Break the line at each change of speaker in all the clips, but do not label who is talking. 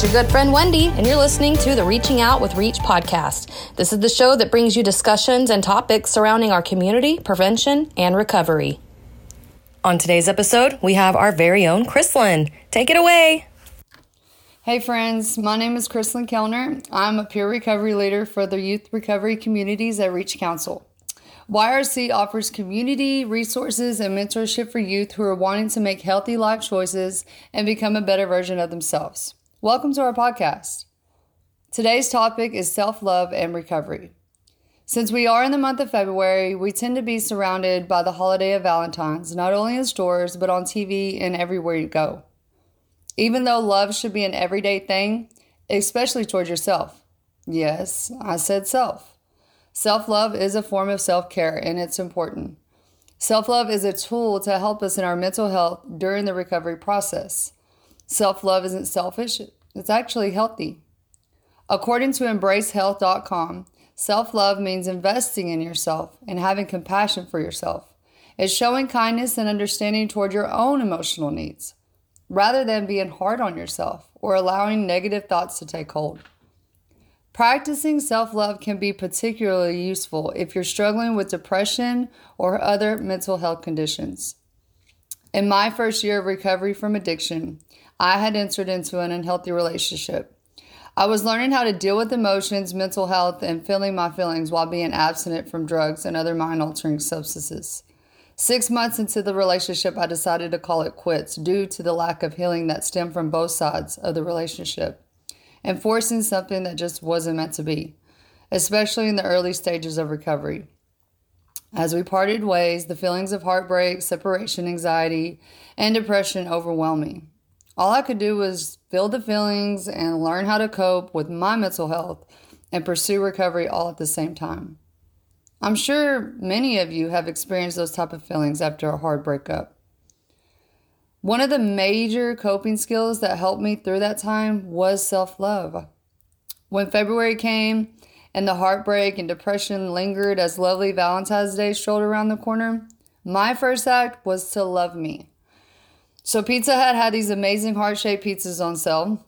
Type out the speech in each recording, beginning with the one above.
It's your good friend Wendy, and you're listening to the Reaching Out with Reach podcast. This is the show that brings you discussions and topics surrounding our community, prevention, and recovery. On today's episode, we have our very own Kryslyn. Take it away.
Hey friends, my name is Kryslyn Kellner. I'm a peer recovery leader for the youth recovery communities at Reach Council. YRC offers community resources and mentorship for youth who are wanting to make healthy life choices and become a better version of themselves. Welcome to our podcast. Today's topic is self love and recovery. Since we are in the month of February, we tend to be surrounded by the holiday of Valentine's, not only in stores, but on TV and everywhere you go. Even though love should be an everyday thing, especially towards yourself. Yes, I said self. Self love is a form of self care and it's important. Self love is a tool to help us in our mental health during the recovery process. Self love isn't selfish, it's actually healthy. According to embracehealth.com, self love means investing in yourself and having compassion for yourself. It's showing kindness and understanding toward your own emotional needs, rather than being hard on yourself or allowing negative thoughts to take hold. Practicing self love can be particularly useful if you're struggling with depression or other mental health conditions. In my first year of recovery from addiction, I had entered into an unhealthy relationship. I was learning how to deal with emotions, mental health, and feeling my feelings while being abstinent from drugs and other mind altering substances. Six months into the relationship, I decided to call it quits due to the lack of healing that stemmed from both sides of the relationship and forcing something that just wasn't meant to be, especially in the early stages of recovery. As we parted ways, the feelings of heartbreak, separation anxiety, and depression overwhelmed me. All I could do was feel the feelings and learn how to cope with my mental health and pursue recovery all at the same time. I'm sure many of you have experienced those type of feelings after a hard breakup. One of the major coping skills that helped me through that time was self love. When February came and the heartbreak and depression lingered as lovely Valentine's Day strolled around the corner, my first act was to love me. So, Pizza Hut had these amazing heart shaped pizzas on sale.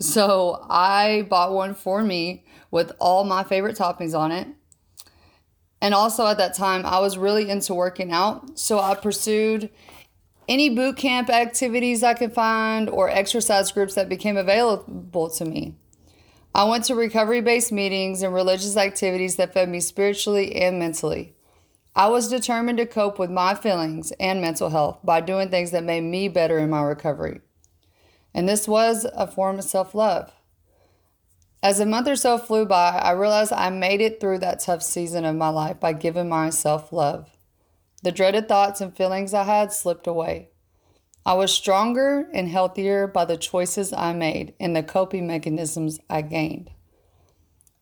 So, I bought one for me with all my favorite toppings on it. And also at that time, I was really into working out. So, I pursued any boot camp activities I could find or exercise groups that became available to me. I went to recovery based meetings and religious activities that fed me spiritually and mentally. I was determined to cope with my feelings and mental health by doing things that made me better in my recovery. And this was a form of self love. As a month or so flew by, I realized I made it through that tough season of my life by giving myself love. The dreaded thoughts and feelings I had slipped away. I was stronger and healthier by the choices I made and the coping mechanisms I gained.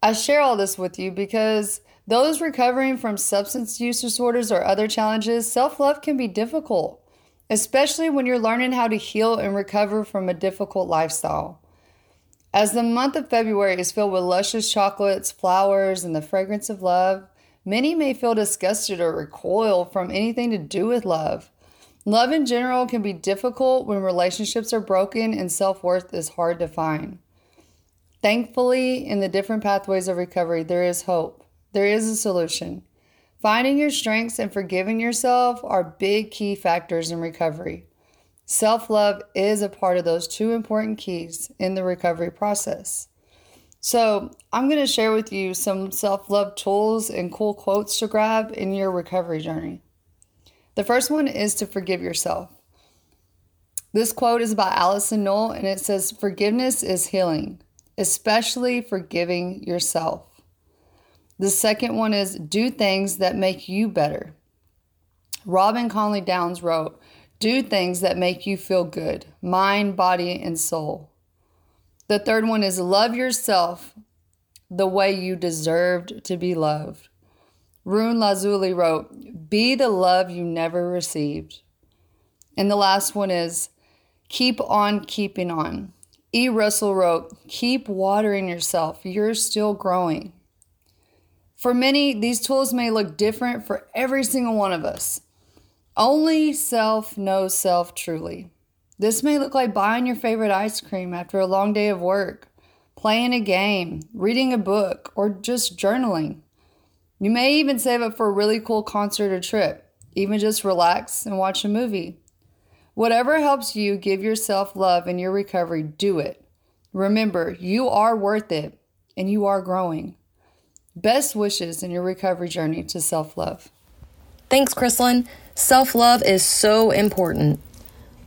I share all this with you because those recovering from substance use disorders or other challenges, self love can be difficult, especially when you're learning how to heal and recover from a difficult lifestyle. As the month of February is filled with luscious chocolates, flowers, and the fragrance of love, Many may feel disgusted or recoil from anything to do with love. Love in general can be difficult when relationships are broken and self worth is hard to find. Thankfully, in the different pathways of recovery, there is hope. There is a solution. Finding your strengths and forgiving yourself are big key factors in recovery. Self love is a part of those two important keys in the recovery process. So, I'm going to share with you some self love tools and cool quotes to grab in your recovery journey. The first one is to forgive yourself. This quote is by Allison Noel and it says, Forgiveness is healing, especially forgiving yourself. The second one is, Do things that make you better. Robin Conley Downs wrote, Do things that make you feel good, mind, body, and soul. The third one is love yourself the way you deserved to be loved. Rune Lazuli wrote, Be the love you never received. And the last one is keep on keeping on. E. Russell wrote, Keep watering yourself. You're still growing. For many, these tools may look different for every single one of us. Only self knows self truly. This may look like buying your favorite ice cream after a long day of work, playing a game, reading a book, or just journaling. You may even save up for a really cool concert or trip, even just relax and watch a movie. Whatever helps you give yourself love in your recovery, do it. Remember, you are worth it and you are growing. Best wishes in your recovery journey to self love.
Thanks, Kryslyn. Self love is so important.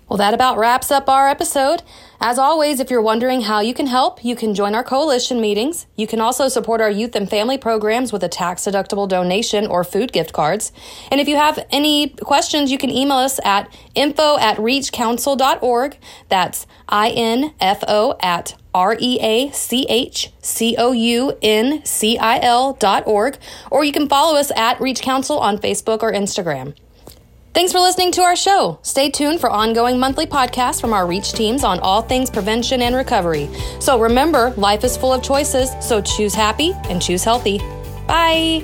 Well, that about wraps up our episode. As always, if you're wondering how you can help, you can join our coalition meetings. You can also support our youth and family programs with a tax deductible donation or food gift cards. And if you have any questions, you can email us at info at reachcouncil.org. That's I-N-F-O at R-E-A-C-H-C-O-U-N-C-I-L dot org. Or you can follow us at Reach Council on Facebook or Instagram. Thanks for listening to our show. Stay tuned for ongoing monthly podcasts from our Reach teams on all things prevention and recovery. So remember, life is full of choices, so choose happy and choose healthy. Bye.